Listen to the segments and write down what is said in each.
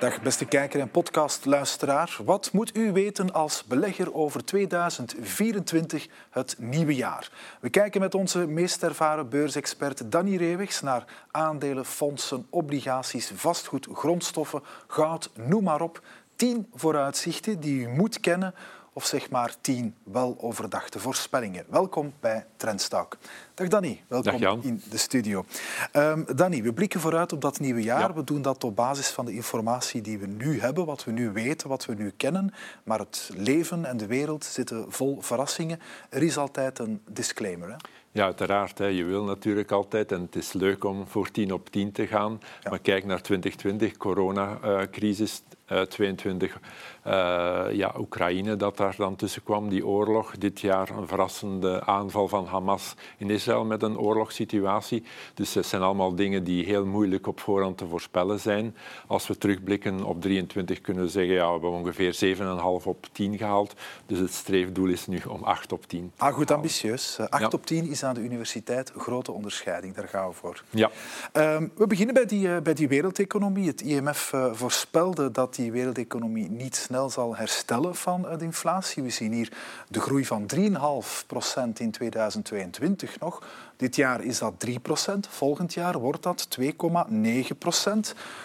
Dag beste kijker en podcastluisteraar. Wat moet u weten als belegger over 2024, het nieuwe jaar? We kijken met onze meest ervaren beursexpert Danny Reewigs naar aandelen, fondsen, obligaties, vastgoed, grondstoffen, goud, noem maar op. Tien vooruitzichten die u moet kennen of zeg maar tien wel overdachte voorspellingen. Welkom bij Trendstalk. Dag Danny, welkom Dag in de studio. Um, Danny, we blikken vooruit op dat nieuwe jaar. We doen dat op basis van de informatie die we nu hebben, wat we nu weten, wat we nu kennen. Maar het leven en de wereld zitten vol verrassingen. Er is altijd een disclaimer. Hè? Ja, uiteraard. Hè. Je wil natuurlijk altijd, en het is leuk om voor 10 op 10 te gaan, maar kijk naar 2020, coronacrisis, 22 uh, ja, Oekraïne dat daar dan tussen kwam, die oorlog. Dit jaar een verrassende aanval van Hamas in Israël met een oorlogssituatie. Dus het zijn allemaal dingen die heel moeilijk op voorhand te voorspellen zijn. Als we terugblikken op 23 kunnen we zeggen, ja, we hebben ongeveer 7,5 op 10 gehaald. Dus het streefdoel is nu om 8 op 10. Ah, goed ambitieus. 8 ja. op 10 is aan de universiteit een grote onderscheiding. Daar gaan we voor. Ja. Um, we beginnen bij die, bij die wereldeconomie. Het IMF voorspelde dat die wereldeconomie niet snel zal herstellen van de inflatie. We zien hier de groei van 3,5% in 2022 nog. Dit jaar is dat 3% volgend jaar wordt dat 2,9%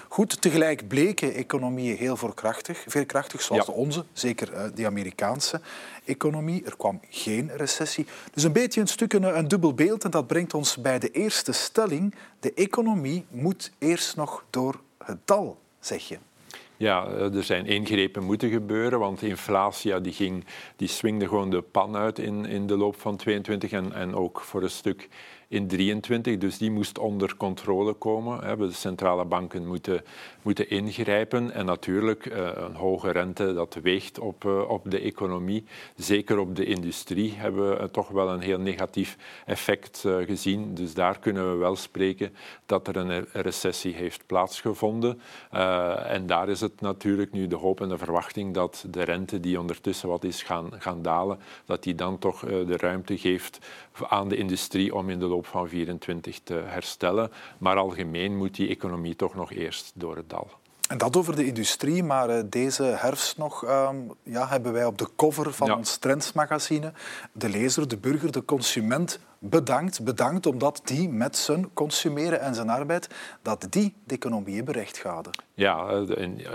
Goed, tegelijk bleken economieën heel veerkrachtig, veerkrachtig zoals ja. de onze, zeker uh, de Amerikaanse economie. Er kwam geen recessie. Dus een beetje een stuk een, een dubbel beeld en dat brengt ons bij de eerste stelling. De economie moet eerst nog door het dal, zeg je. Ja, er zijn ingrepen moeten gebeuren, want inflatie die ging, die swingde gewoon de pan uit in, in de loop van 22 en, en ook voor een stuk in 23. Dus die moest onder controle komen. De centrale banken moeten, moeten ingrijpen. En natuurlijk, eh, een hoge rente, dat weegt op, eh, op de economie. Zeker op de industrie hebben we toch wel een heel negatief effect eh, gezien. Dus daar kunnen we wel spreken dat er een recessie heeft plaatsgevonden. En daar is het natuurlijk nu de hoop en de verwachting dat de rente die ondertussen wat is gaan, gaan dalen, dat die dan toch de ruimte geeft aan de industrie om in de loop van 24 te herstellen. Maar algemeen moet die economie toch nog eerst door het dal. En dat over de industrie, maar uh, deze herfst nog um, ja, hebben wij op de cover van ja. ons Trendsmagazine de lezer, de burger, de consument bedankt. Bedankt omdat die met zijn consumeren en zijn arbeid, dat die de economie berecht gaat. Ja,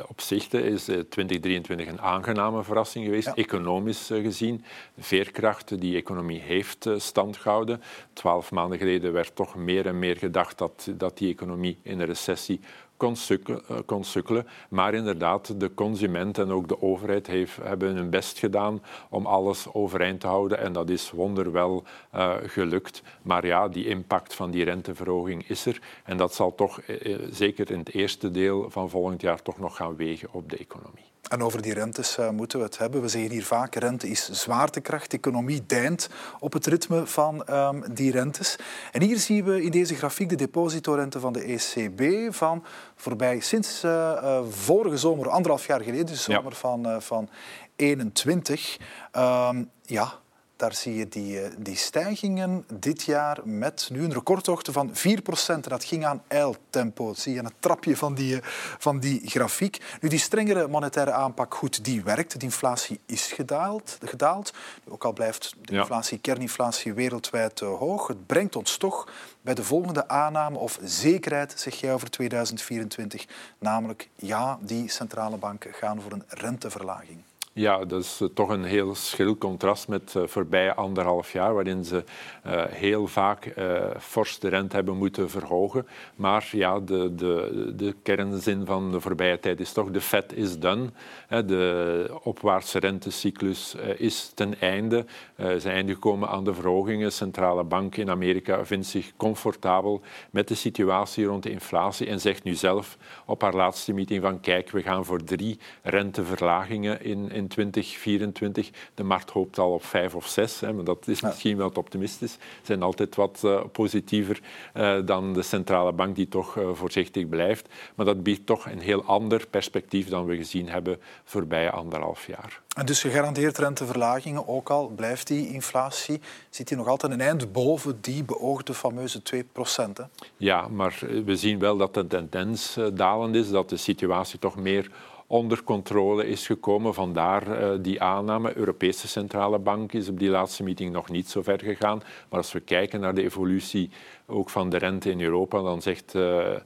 op zich is 2023 een aangename verrassing geweest, ja. economisch eh, gezien. De veerkracht die economie heeft eh, stand gehouden. Twaalf maanden geleden werd toch meer en meer gedacht dat, dat die economie in een recessie kon sukkelen, kon sukkelen. Maar inderdaad, de consument en ook de overheid heeft, hebben hun best gedaan om alles overeind te houden. En dat is wonderwel uh, gelukt. Maar ja, die impact van die renteverhoging is er. En dat zal toch eh, zeker in het eerste deel van volgend jaar toch nog gaan wegen op de economie. En over die rentes moeten we het hebben. We zeggen hier vaak, rente is zwaartekracht. De economie deint op het ritme van um, die rentes. En hier zien we in deze grafiek de depositorente van de ECB van voorbij sinds uh, uh, vorige zomer, anderhalf jaar geleden, de zomer ja. van, van 21. Um, ja, daar zie je die, die stijgingen dit jaar met nu een recordhoogte van 4 procent. Dat ging aan eiltempo. Dat zie je aan het trapje van die, van die grafiek. Nu, die strengere monetaire aanpak, goed, die werkt. De inflatie is gedaald. gedaald. Ook al blijft de inflatie, kerninflatie wereldwijd uh, hoog. Het brengt ons toch bij de volgende aanname of zekerheid, zeg jij over 2024. Namelijk, ja, die centrale banken gaan voor een renteverlaging. Ja, dat is toch een heel schril contrast met uh, voorbije anderhalf jaar, waarin ze uh, heel vaak uh, fors de rente hebben moeten verhogen. Maar ja, de, de, de kernzin van de voorbije tijd is toch de Fed is done. De opwaartse rentecyclus is ten einde. Ze zijn gekomen aan de verhogingen. Centrale bank in Amerika vindt zich comfortabel met de situatie rond de inflatie en zegt nu zelf op haar laatste meeting van kijk, we gaan voor drie renteverlagingen in in 2024. De markt hoopt al op vijf of zes, hè, maar dat is misschien wat optimistisch. Ze zijn altijd wat uh, positiever uh, dan de centrale bank, die toch uh, voorzichtig blijft. Maar dat biedt toch een heel ander perspectief dan we gezien hebben voorbije anderhalf jaar. En dus gegarandeerd renteverlagingen, ook al blijft die inflatie, zit die nog altijd een eind boven die beoogde fameuze 2 procent. Ja, maar we zien wel dat de tendens dalend is, dat de situatie toch meer onder controle is gekomen. Vandaar uh, die aanname. Europese Centrale Bank is op die laatste meeting nog niet zo ver gegaan. Maar als we kijken naar de evolutie ook van de rente in Europa, dan zegt uh,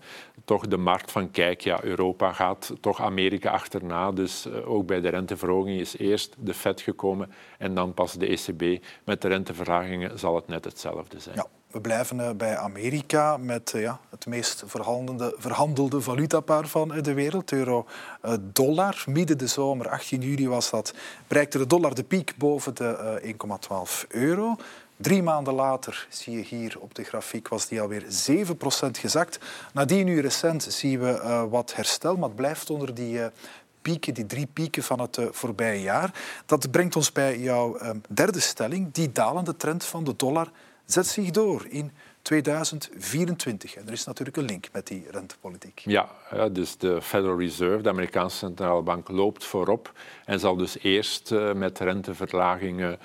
toch de markt van kijk, ja, Europa gaat toch Amerika achterna. Dus uh, ook bij de renteverhoging is eerst de Fed gekomen en dan pas de ECB. Met de renteverlagingen zal het net hetzelfde zijn. Ja. We blijven eh, bij Amerika met eh, ja, het meest verhandelde, verhandelde valutapaar van eh, de wereld, euro-dollar. Midden de zomer, 18 juli was dat, bereikte de dollar de piek boven de 1,12 euro. Drie maanden later, zie je hier op de grafiek, was die alweer 7% gezakt. Nadien nu recent zien we wat herstel, maar het blijft onder die pieken, die drie pieken van het voorbije jaar. Dat brengt ons bij jouw derde stelling, die dalende trend van de dollar zet zich door in 2024. En er is natuurlijk een link met die rentepolitiek. Ja, dus de Federal Reserve, de Amerikaanse centrale bank, loopt voorop en zal dus eerst eh, met renteverlagingen eh,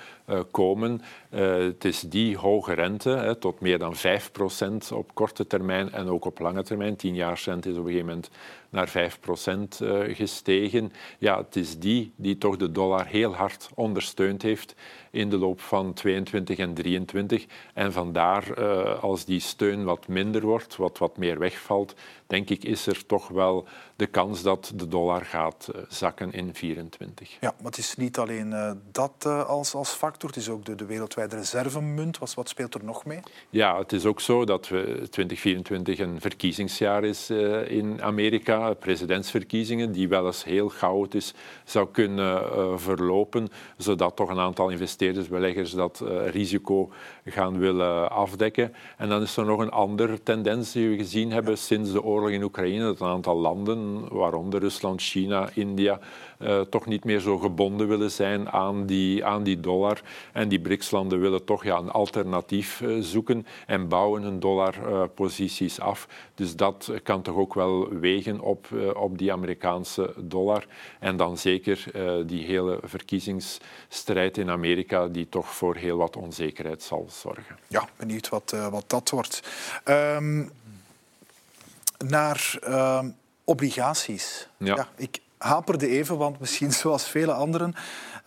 komen. Eh, het is die hoge rente, tot meer dan 5% op korte termijn en ook op lange termijn. 10 jaar cent is op een gegeven moment naar 5% gestegen. Ja, het is die die toch de dollar heel hard ondersteund heeft in de loop van 22 en 23. En vandaar, als die steun wat minder wordt, wat wat meer wegvalt, denk ik, is er toch wel de kans dat de dollar gaat eh, zakken in 24. Ja, maar het is niet alleen uh, dat uh, als, als factor, het is ook de, de wereldwijde reservemunt. Wat, wat speelt er nog mee? Ja, het is ook zo dat we 2024 een verkiezingsjaar is in Amerika, presidentsverkiezingen, die wel eens heel chaotisch zou kunnen verlopen, zodat toch een aantal investeerders, beleggers dat risico gaan willen afdekken. En dan is er nog een andere tendens die we gezien hebben sinds de oorlog in Oekraïne, dat een aantal landen, waaronder Rusland, China, India, uh, toch niet meer zo gebonden willen zijn aan die, aan die dollar. En die BRICS-landen willen toch ja, een alternatief uh, zoeken en bouwen hun dollarposities uh, af. Dus dat kan toch ook wel wegen op, op die Amerikaanse dollar. En dan zeker die hele verkiezingsstrijd in Amerika, die toch voor heel wat onzekerheid zal zorgen. Ja, benieuwd wat, wat dat wordt. Um, naar uh, obligaties. Ja. ja. ik haperde even, want misschien zoals vele anderen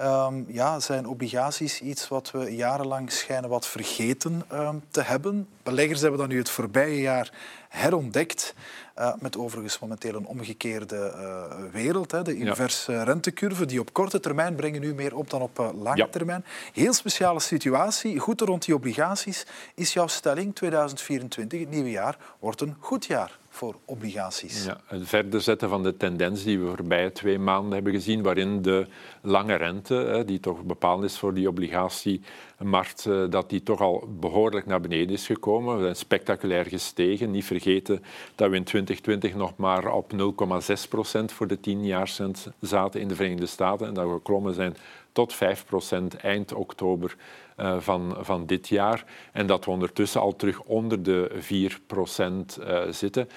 um, ja, zijn obligaties iets wat we jarenlang schijnen wat vergeten um, te hebben. Beleggers hebben dat nu het voorbije jaar herontdekt. Uh, met overigens momenteel een omgekeerde uh, wereld. Hè. De inverse ja. rentecurve, die op korte termijn brengen nu meer op dan op uh, lange ja. termijn. Heel speciale situatie. Goed rond die obligaties is jouw stelling. 2024, het nieuwe jaar, wordt een goed jaar voor obligaties. Ja, het verder zetten van de tendens die we voorbije twee maanden hebben gezien, waarin de lange rente, die toch bepaald is voor die obligatiemarkt, dat die toch al behoorlijk naar beneden is gekomen. We zijn spectaculair gestegen. Niet vergeten dat we in 2020 nog maar op 0,6 procent voor de 10 jaar zaten in de Verenigde Staten en dat we geklommen zijn tot 5 procent eind oktober uh, van, van dit jaar. En dat we ondertussen al terug onder de 4 procent uh, zitten.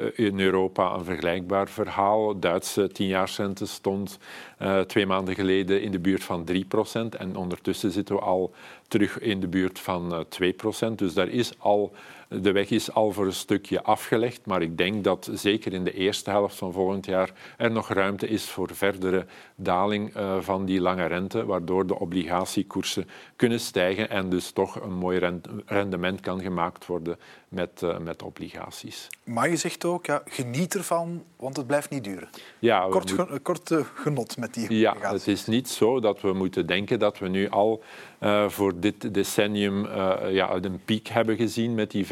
Uh, in Europa een vergelijkbaar verhaal. Duitse 10-jaarsrente stond twee maanden geleden in de buurt van 3 procent. En ondertussen zitten we al terug in de buurt van 2 procent. Dus daar is al de weg is al voor een stukje afgelegd, maar ik denk dat zeker in de eerste helft van volgend jaar er nog ruimte is voor verdere daling uh, van die lange rente, waardoor de obligatiekoersen kunnen stijgen en dus toch een mooi rendement kan gemaakt worden met, uh, met obligaties. Maar je zegt ook, ja, geniet ervan, want het blijft niet duren. Ja, kort, uh, genot met die Ja, het is niet zo dat we moeten denken dat we nu al uh, voor dit decennium ja, een piek hebben gezien met die 5%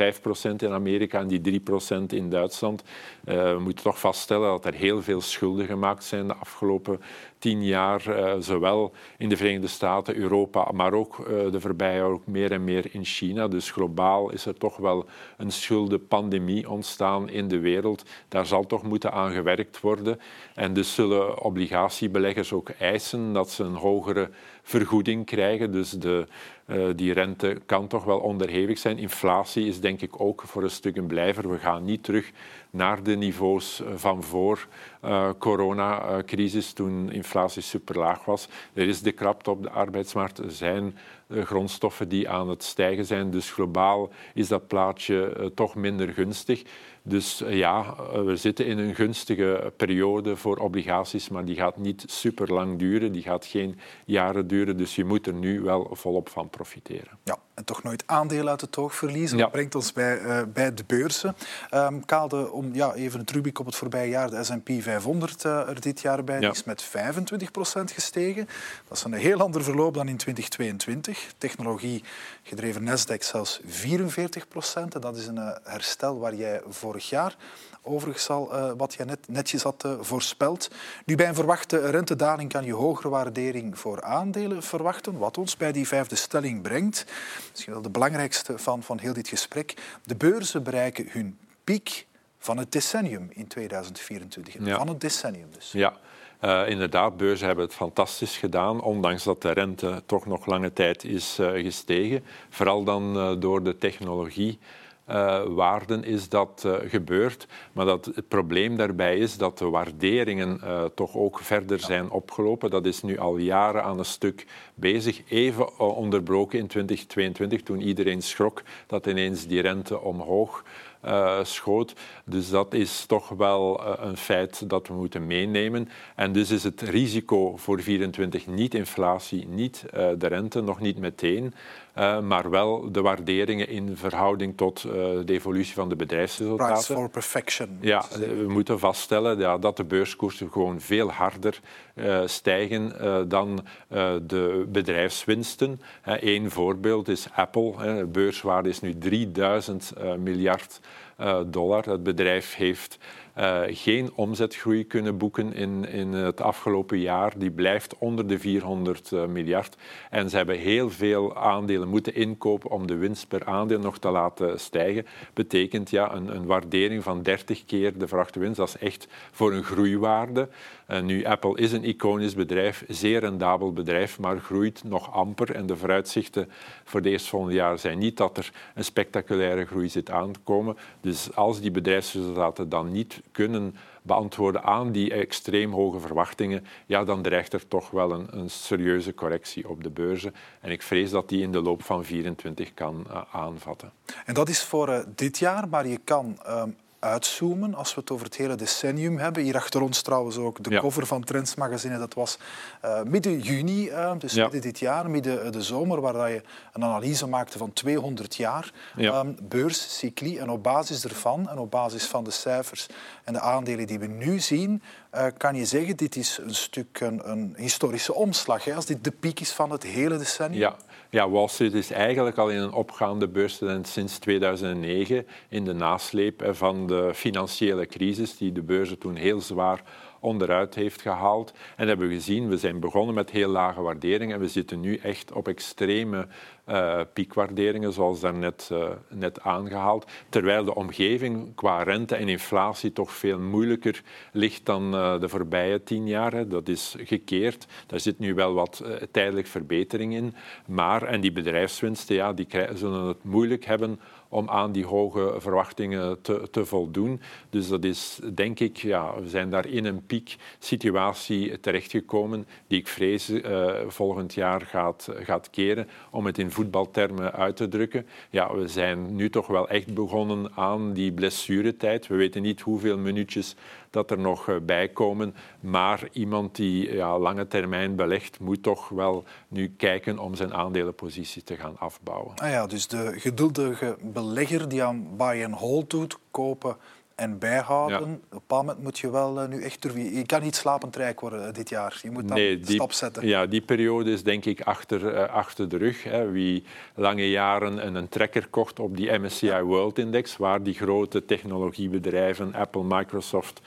in Amerika en die 3% in Duitsland. we moeten toch vaststellen dat er heel veel schulden gemaakt zijn de afgelopen tien jaar, uh, zowel in de Verenigde Staten, Europa, maar ook uh, de voorbije ook meer en meer in China. Dus globaal is er toch wel een schuldenpandemie ontstaan in de wereld. Daar zal toch moeten aan gewerkt worden. En dus zullen obligatiebeleggers ook eisen dat ze een hogere vergoeding krijgen. Dus de, die rente kan toch wel onderhevig zijn. Inflatie is denk ik ook voor een stuk een blijver. We gaan niet terug naar de niveaus van voor uh, coronacrisis, toen inflatie superlaag was. Er is de krapte op de arbeidsmarkt. Er zijn grondstoffen die aan het stijgen zijn. Dus globaal is dat plaatje toch minder gunstig. Dus eh, ja, eh, we zitten in een gunstige periode voor obligaties, maar die gaat niet super lang duren, die gaat geen jaren duren, dus je moet er nu wel volop van profiteren. Ja, en toch nooit aandelen uit het oog verliezen. Dat brengt ons bij, uh, bij de beurzen. Um, Kaalde, om ja, even het Rubik op het voorbije jaar, de S&P 500 uh, er dit jaar bij, ja. is met 25% gestegen. Dat is een heel ander verloop dan in 2022. Technologie gedreven Nasdaq zelfs 44% En dat is een uh, herstel waar jij vorig jaar overigens al uh, wat je net, netjes had uh, voorspeld. Nu, bij een verwachte rentedaling kan je hogere waardering voor aandelen verwachten, wat ons bij die vijfde stelling brengt. Misschien wel de belangrijkste van, van heel dit gesprek. De beurzen bereiken hun piek van het decennium in 2024. Ja. Van het decennium dus. Ja. Uh, inderdaad, beurzen hebben het fantastisch gedaan, ondanks dat de rente toch nog lange tijd is uh, gestegen. Vooral dan uh, door de technologie uh, waarden is dat uh, gebeurd. Maar dat het probleem daarbij is dat de waarderingen uh, toch ook verder zijn opgelopen. Dat is nu al jaren aan een stuk bezig. Even onderbroken in 2022, toen iedereen schrok dat ineens die rente omhoog uh, schoot. Dus dat is toch wel uh, een feit dat we moeten meenemen. En dus is het risico voor 24 niet inflatie, niet uh, de rente, nog niet meteen. Uh, maar wel de waarderingen in verhouding tot uh, de evolutie van de bedrijfsresultaten. Price for perfection. Ja, we moeten vaststellen ja, dat de beurskoersen gewoon veel harder uh, stijgen dan de bedrijfswinsten. Eén voorbeeld is Apple. De beurswaarde is nu 3000 miljard dollar. Het bedrijf heeft uh, geen omzetgroei kunnen boeken in, in het afgelopen jaar. Die blijft onder de 400 uh, miljard. En ze hebben heel veel aandelen moeten inkopen om de winst per aandeel nog te laten stijgen. Betekent ja, een, een waardering van 30 keer de verwachte winst. Dat is echt voor een groeiwaarde. Uh, nu, Apple is een iconisch bedrijf, zeer rendabel bedrijf, maar groeit nog amper. En de vooruitzichten voor de eerstvolgende jaar zijn niet dat er een spectaculaire groei zit aan te komen. Dus als die bedrijfsresultaten dan niet kunnen beantwoorden aan die extreem hoge verwachtingen, ja, dan dreigt er toch wel een, een serieuze correctie op de beurzen. En ik vrees dat die in de loop van 2024 kan uh, aanvatten. En dat is voor uh, dit jaar, maar je kan um, uitzoomen als we het over het hele decennium hebben. Hier achter ons trouwens ook de ja. cover van Trends Magazine. Dat was uh, midden juni, uh, dus ja. midden dit jaar, midden de zomer, waar je een analyse maakte van 200 jaar ja. um, beurscycli. En op basis ervan en op basis van de cijfers en de aandelen die we nu zien, uh, kan je zeggen dit is een stuk een, een historische omslag. Hè, als dit de piek is van het hele decennium. Ja. Ja, Wall Street is eigenlijk al in een opgaande beurstendent sinds 2009 in de nasleep van de financiële crisis die de beurzen toen heel zwaar onderuit heeft gehaald. En hebben we gezien, we zijn begonnen met heel lage waarderingen en we zitten nu echt op extreme uh, piekwaarderingen, zoals daarnet uh, net aangehaald. Terwijl de omgeving qua rente en inflatie toch veel moeilijker ligt dan uh, de voorbije tien jaar. Dat is gekeerd. Daar zit nu wel wat tijdelijk verbetering in. Maar, en die bedrijfswinsten, ja, die zullen het moeilijk hebben om aan die hoge verwachtingen te, te, voldoen. Dus dat is, denk ik, ja, we zijn daar in een pieksituatie terechtgekomen die ik vrees volgend jaar gaat, gaat keren, om het in voetbaltermen uit te drukken. Ja, we zijn nu toch wel echt begonnen aan die blessuretijd. We weten niet hoeveel minuutjes dat er nog uh, bij komen, maar iemand die ja, lange termijn belegt, moet toch wel nu kijken om zijn aandelenpositie te gaan afbouwen. Ah ja, dus de geduldige belegger die aan buy and hold doet, kopen en bijhouden. Ja. Op een bepaald moment moet je wel uh, nu echt durven. Je kan niet slapend rijk worden uh, dit jaar. Je moet dan nee, die, stap zetten. Ja, die periode is denk ik achter, uh, achter de rug. Hè. Wie lange jaren een, een trekker kocht op die MSCI. World Index, waar die grote technologiebedrijven, Apple, Microsoft,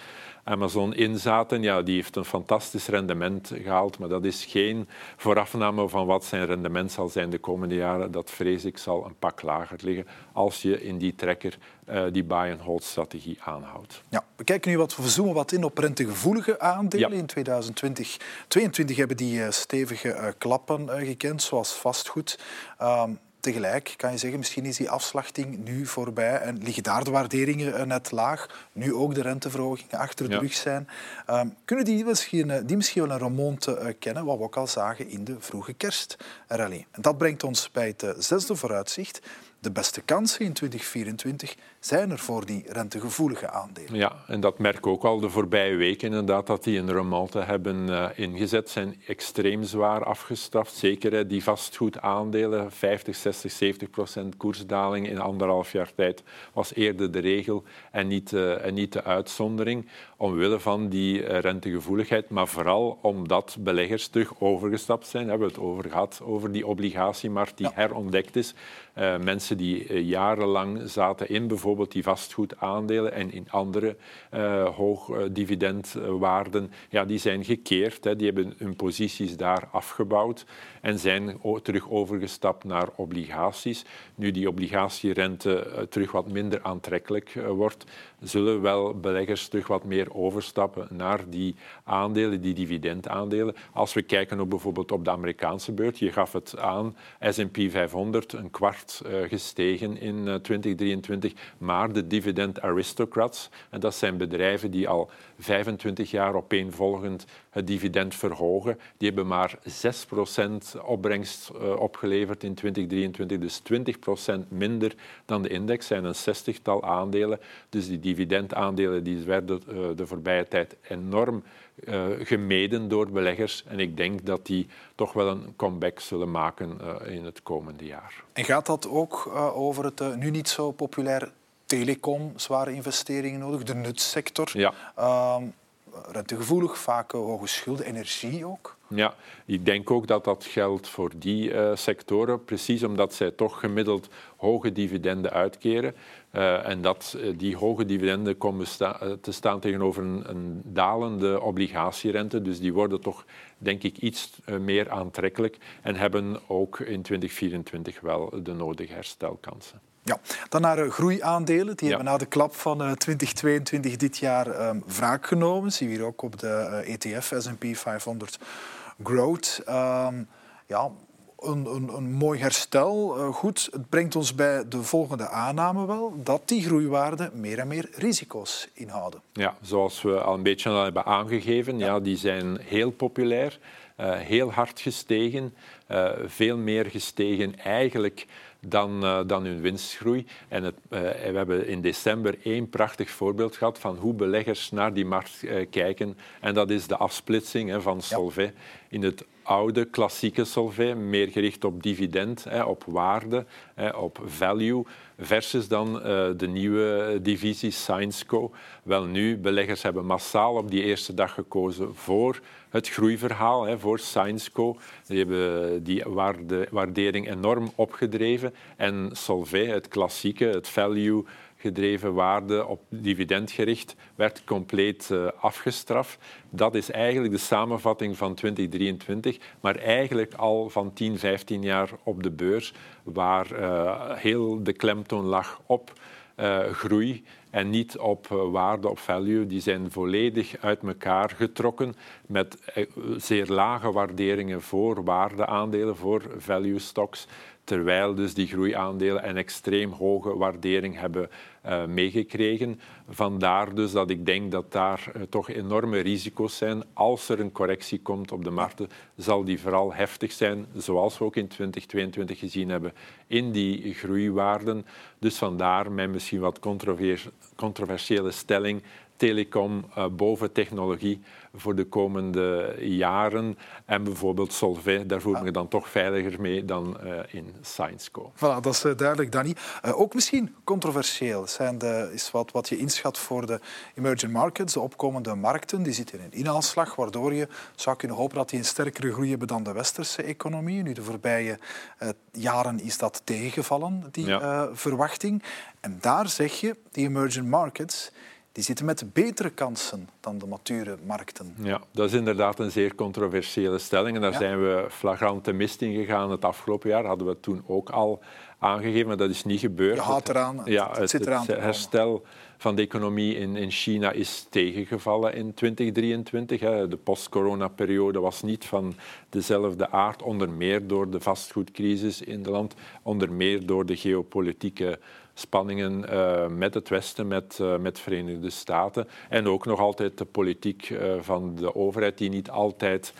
Amazon in zaten, ja, die heeft een fantastisch rendement gehaald, maar dat is geen voorafname van wat zijn rendement zal zijn de komende jaren. Dat vrees ik zal een pak lager liggen als je in die trekker uh, die buy-and-hold-strategie aanhoudt. Ja, we kijken nu wat, we zoomen wat in op rentegevoelige aandelen. In 2020, 2022 hebben die uh, stevige uh, klappen gekend, zoals vastgoed. Ehm, tegelijk kan je zeggen, misschien is die afslachting nu voorbij en liggen daar de waarderingen net laag. Nu ook de renteverhogingen achter de rug zijn. Um, kunnen die misschien, die misschien wel een remonte kennen, wat we ook al zagen in de vroege kerstrally. En dat brengt ons bij het zesde vooruitzicht de beste kansen in 2024 zijn er voor die rentegevoelige aandelen. Ja, en dat merk ik ook al de voorbije weken inderdaad, dat die een remonte hebben uh, ingezet, zijn extreem zwaar afgestraft. Zeker hè, die vastgoedaandelen, 50, 60, 70 procent koersdaling in anderhalf jaar tijd was eerder de regel en niet, uh, en niet de uitzondering. Omwille van die uh, rentegevoeligheid, maar vooral omdat beleggers terug overgestapt zijn. Hebben we het over gehad, over die obligatiemarkt die ja. herontdekt is. Mensen die jarenlang zaten in bijvoorbeeld die vastgoedaandelen en in andere uh, hoogdividendwaarden, ja, die zijn gekeerd. Hè. Die hebben hun posities daar afgebouwd en zijn terug overgestapt naar obligaties. Nu die obligatierente terug wat minder aantrekkelijk wordt, zullen wel beleggers terug wat meer overstappen naar die aandelen, die dividendaandelen. Als we kijken op bijvoorbeeld op de Amerikaanse beurt, je gaf het aan, S&P 500 een kwart gestegen in 2023, maar de dividend aristocrats, en dat zijn bedrijven die al 25 jaar opeenvolgend het dividend verhogen, die hebben maar 6% opbrengst opgeleverd in 2023, dus 20% minder dan de index, zijn een zestigtal aandelen. Dus die dividendaandelen die werden de voorbije tijd enorm uh, gemeden door beleggers. En ik denk dat die toch wel een comeback zullen maken in het komende jaar. En gaat dat ook over het nu niet zo populair telecom zware investeringen nodig, de nutsector. Ja. Rentegevoelig, vaak hoge schulden, energie ook. Ja, ik denk ook dat dat geldt voor die uh, sectoren, precies omdat zij toch gemiddeld hoge dividenden uitkeren. Uh, en dat die hoge dividenden komen te staan tegenover een, een, dalende obligatierente. Dus die worden toch, denk ik, iets meer aantrekkelijk en hebben ook in 2024 wel de nodige herstelkansen. Ja, dan naar uh, groeiaandelen. Die ja. hebben na de klap van uh, 2022 dit jaar um, wraak genomen. Zie je hier ook op de uh, ETF S&P 500 Growth. Um, ja, een, een, een, mooi herstel. Uh, goed, het brengt ons bij de volgende aanname wel, dat die groeiwaarden meer en meer risico's inhouden. Ja, zoals we al een beetje al hebben aangegeven, ja. ja die zijn heel populair, heel hard gestegen, veel meer gestegen eigenlijk dan, uh, dan hun winstgroei. En het, uh, we hebben in december één prachtig voorbeeld gehad van hoe beleggers naar die markt kijken. En dat is de afsplitsing hè, van Solvay ja. in het oude klassieke Solvay, meer gericht op dividend, hè, op waarde, hè, op value, versus dan uh, de nieuwe divisie ScienceCo. Wel nu, beleggers hebben massaal op die eerste dag gekozen voor het groeiverhaal, hè, voor ScienceCo. Die hebben die waarde, waardering enorm opgedreven. En Solvay, het klassieke, het value gedreven waarde op dividend gericht werd compleet uh, afgestraft. Dat is eigenlijk de samenvatting van 2023, maar eigenlijk al van 10, 15 jaar op de beurs, waar uh, heel de klemtoon lag op groei en niet op waarde, op value. Die zijn volledig uit elkaar getrokken met zeer lage waarderingen voor waardeaandelen, voor value stocks terwijl dus die groeiaandelen een extreem hoge waardering hebben uh, meegekregen. Vandaar dus dat ik denk dat daar uh, toch enorme risico's zijn. Als er een correctie komt op de markten, zal die vooral heftig zijn, zoals we ook in 2022 gezien hebben, in die groeiwaarden. Dus vandaar mijn misschien wat controversiële stelling telecom uh, boven technologie voor de komende jaren. En bijvoorbeeld Solvay, daar voel ik me dan toch veiliger mee dan uh, in ScienceCo. Voilà, dat is uh, duidelijk, Danny. ook misschien controversieel zijn de, is wat, wat je inschat voor de emerging markets, de opkomende markten. Die zitten in een inhaalslag, waardoor je zou kunnen hopen dat die een sterkere groei hebben dan de westerse economie. Nu, de voorbije jaren is dat tegengevallen, die ja. verwachting. En daar zeg je, die emerging markets die zitten met betere kansen dan de mature markten. Ja, dat is inderdaad een zeer controversiële stelling. En daar zijn we flagrante mist in gegaan het afgelopen jaar. Hadden we toen ook al aangegeven, maar dat is niet gebeurd. Je houdt eraan, ja, het, zit eraan het herstel van de economie in, in China is tegengevallen in 2023. Hè. De post-corona-periode was niet van dezelfde aard, onder meer door de vastgoedcrisis in het land, onder meer door de geopolitieke spanningen uh, met het Westen, met, uh, met Verenigde Staten. En ook nog altijd de politiek uh, van de overheid, die niet altijd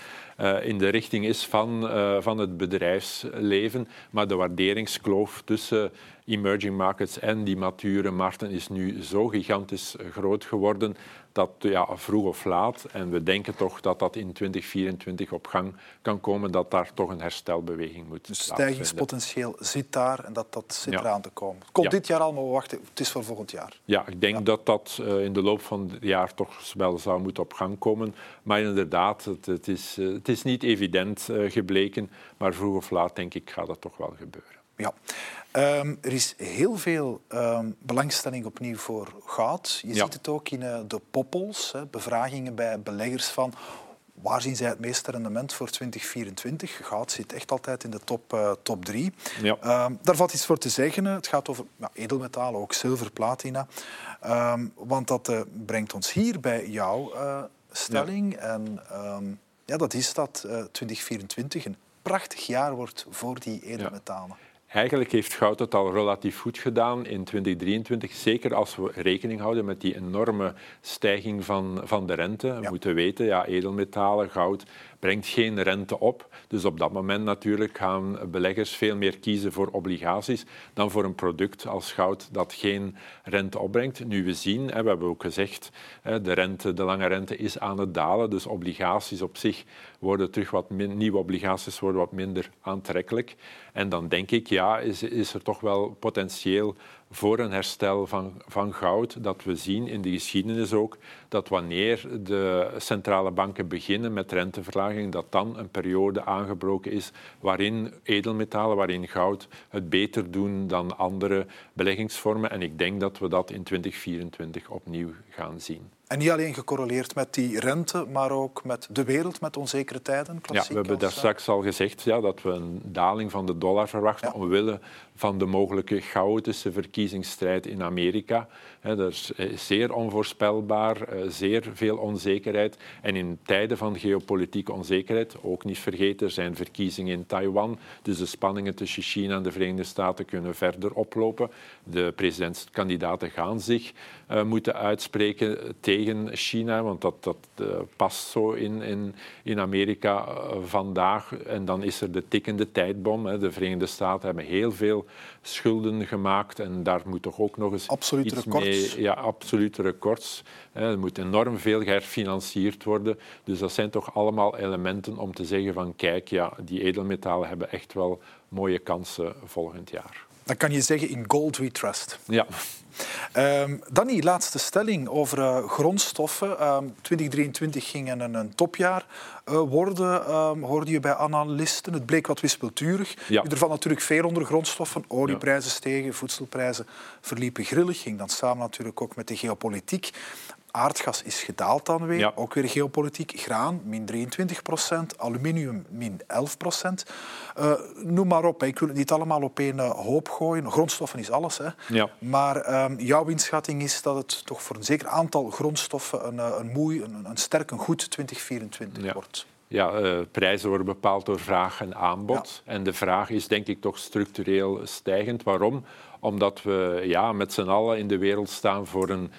in de richting is van, van het bedrijfsleven. Maar de waarderingskloof tussen emerging markets en die mature markten is nu zo gigantisch groot geworden dat ja, vroeg of laat, en we denken toch dat dat in 2024 op gang kan komen, dat daar toch een herstelbeweging moet Dus stijgingspotentieel zit daar en dat, dat zit eraan te komen. Komt dit jaar al, maar we wachten, het is voor volgend jaar. Ja, ik denk dat dat uh, in de loop van het jaar toch wel zou moeten op gang komen. Maar inderdaad, het, het is, uh, het is niet evident gebleken, maar vroeg of laat denk ik gaat dat toch wel gebeuren. Ja. Um, er is heel veel um, belangstelling opnieuw voor goud. Je ja. ziet het ook in uh, de poppels, hè, bevragingen bij beleggers van waar zien zij het meeste rendement voor 2024. Goud zit echt altijd in de top, uh, top drie. Ja. Um, daar valt iets voor te zeggen. Het gaat over edelmetalen, ook zilver, platina. want dat uh, brengt ons hier bij jouw stelling. Ja. En ja, dat is dat 2024 een prachtig jaar wordt voor die edelmetalen. Eigenlijk heeft goud het al relatief goed gedaan in 2023, zeker als we rekening houden met die enorme stijging van, van de rente. We ja. moeten weten, ja, edelmetalen, goud brengt geen rente op. Dus op dat moment natuurlijk gaan beleggers veel meer kiezen voor obligaties dan voor een product als goud dat geen rente opbrengt. Nu we zien, we hebben ook gezegd, de, rente, de lange rente is aan het dalen, dus obligaties op zich worden terug wat nieuwe obligaties worden wat minder aantrekkelijk. En dan denk ik, ja, is er toch wel potentieel voor een herstel van, van goud. Dat we zien in de geschiedenis ook dat wanneer de centrale banken beginnen met renteverlaging, dat dan een periode aangebroken is waarin edelmetalen, waarin goud het beter doen dan andere beleggingsvormen. En ik denk dat we dat in 2024 opnieuw gaan zien. En niet alleen gecorreleerd met die rente, maar ook met de wereld, met onzekere tijden. Ja, we hebben daar straks al gezegd ja, dat we een daling van de dollar verwachten ja. omwille van de mogelijke chaotische verkiezingsstrijd in Amerika. Dat is eh, zeer onvoorspelbaar, eh, zeer veel onzekerheid. En in tijden van geopolitieke onzekerheid, ook niet vergeten, er zijn verkiezingen in Taiwan. Dus de spanningen tussen China en de Verenigde Staten kunnen verder oplopen. De presidentskandidaten gaan zich uh, moeten uitspreken tegen China, want dat, dat uh, past zo in, in, in Amerika uh, vandaag. En dan is er de tikkende tijdbom. Hè. De Verenigde Staten hebben heel veel schulden gemaakt en daar moet toch ook nog eens absolute iets records. mee... Ja, absolute records. Er moet enorm veel herfinancierd worden. Dus dat zijn toch allemaal elementen om te zeggen van kijk, ja, die edelmetalen hebben echt wel mooie kansen volgend jaar. Dan kan je zeggen in gold we trust. Ja. Um, Danny, laatste stelling over uh, grondstoffen. Um, 2023 ging een, een topjaar uh, worden, um, hoorde je bij analisten. Het bleek wat wispelturig. Ja. Er valt natuurlijk veel onder grondstoffen. Olieprijzen stegen, voedselprijzen verliepen grillig. Ging dan samen natuurlijk ook met de geopolitiek. Aardgas is gedaald dan weer, ja. ook weer geopolitiek. Graan, min 23 procent. Aluminium, min 11 procent. Uh, noem maar op, ik wil het niet allemaal op één uh, hoop gooien. Grondstoffen is alles. Hè. Ja. Maar um, jouw inschatting is dat het toch voor een zeker aantal grondstoffen een, een moei, een, een sterk, een goed 2024 ja. wordt. Ja, uh, prijzen worden bepaald door vraag en aanbod. Ja. En de vraag is denk ik toch structureel stijgend. Waarom? Omdat we ja, met z'n allen in de wereld staan voor een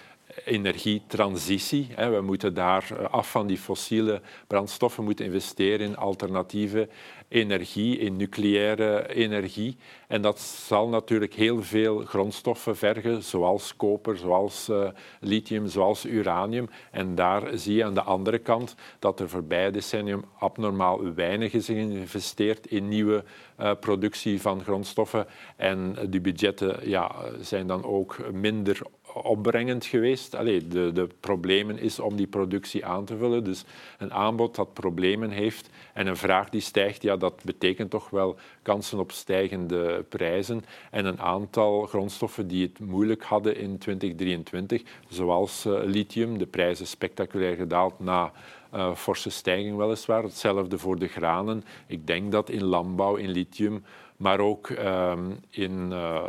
energietransitie. We moeten daar eh, af van die fossiele brandstoffen moeten investeren in alternatieve energie, in nucleaire energie. En dat zal natuurlijk heel veel grondstoffen vergen, zoals koper, zoals uh, lithium, zoals uranium. En daar zie je aan de andere kant dat er voorbij decennium abnormaal weinig is geïnvesteerd in nieuwe uh, productie van grondstoffen. En die budgetten ja, zijn dan ook minder opbrengend geweest. Allee, de, de problemen is om die productie aan te vullen. Dus een aanbod dat problemen heeft en een vraag die stijgt, ja, dat betekent toch wel kansen op stijgende prijzen. En een aantal grondstoffen die het moeilijk hadden in 2023, zoals uh, lithium, de prijzen spectaculair gedaald na uh, forse stijging weliswaar. Hetzelfde voor de granen. Ik denk dat in landbouw, in lithium, maar ook ehm, in uh,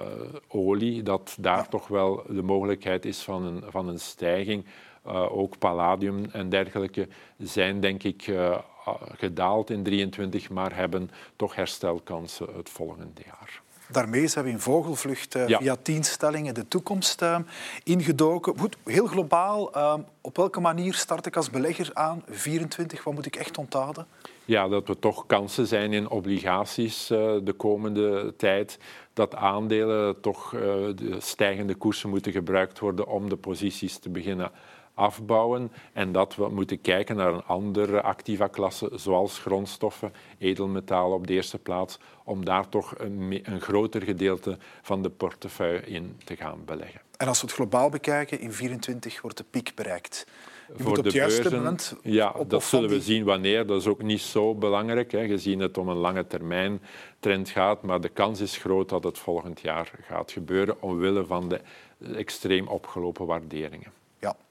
olie, dat daar toch wel de mogelijkheid is van een, van een stijging. Uh, ook palladium en dergelijke zijn denk ik gedaald in 23, maar hebben toch herstelkansen het volgende jaar. Daarmee zijn we in vogelvlucht uh, ja. via tien stellingen de toekomst uh, ingedoken. Goed, heel globaal, uh, op welke manier start ik als belegger aan 24? Wat moet ik echt onthouden? Ja, dat er toch kansen zijn in obligaties de komende tijd. Dat aandelen toch de stijgende koersen moeten gebruikt worden om de posities te beginnen afbouwen en dat we moeten kijken naar een andere activa klasse, zoals grondstoffen, edelmetalen op de eerste plaats, om daar toch een, een groter gedeelte van de portefeuille in te gaan beleggen. En als we het globaal bekijken, in 2024 wordt de piek bereikt. Je voor de beurzen, ja, dat zullen we zien wanneer. Dat is ook niet zo belangrijk, hè, gezien het om een lange termijn trend gaat. Maar de kans is groot dat het volgend jaar gaat gebeuren, omwille van de extreem opgelopen waarderingen.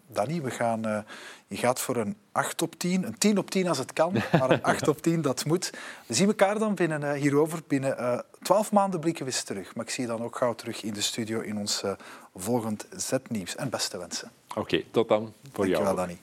Danny, we gaan, uh, je gaat voor een 8 op 10. Een 10 op 10 als het kan, maar een 8 op 10, dat moet. We zien elkaar dan binnen, uh, hierover. Binnen uh, eh, 12 maanden blikken we eens terug. Maar ik zie je dan ook gauw terug in de studio in ons volgend Z-nieuws. En beste wensen. Oké, okay, tot dan voor Dankjewel, jou. Danny.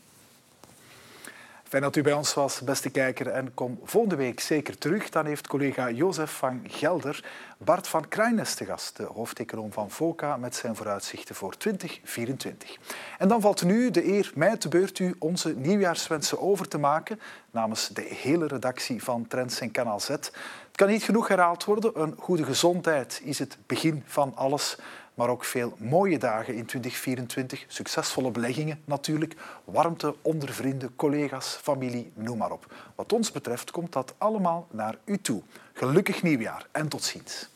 Fijn dat u bij ons was, beste kijker. En kom volgende week zeker terug. Dan heeft collega Jozef van Gelder Bart van Krijnes te gast, de hoofdeconoom van FOCA, met zijn vooruitzichten voor 2024. En dan valt nu de eer mij te beurt u onze nieuwjaarswensen over te maken namens de hele redactie van Trends en Kanaal Z. Het kan niet genoeg herhaald worden. Een goede gezondheid is het begin van alles maar ook veel mooie dagen in 2024. Succesvolle beleggingen natuurlijk, warmte onder vrienden, collega's, familie, noem maar op. Wat ons betreft komt dat allemaal naar u toe. Gelukkig nieuwjaar en tot ziens.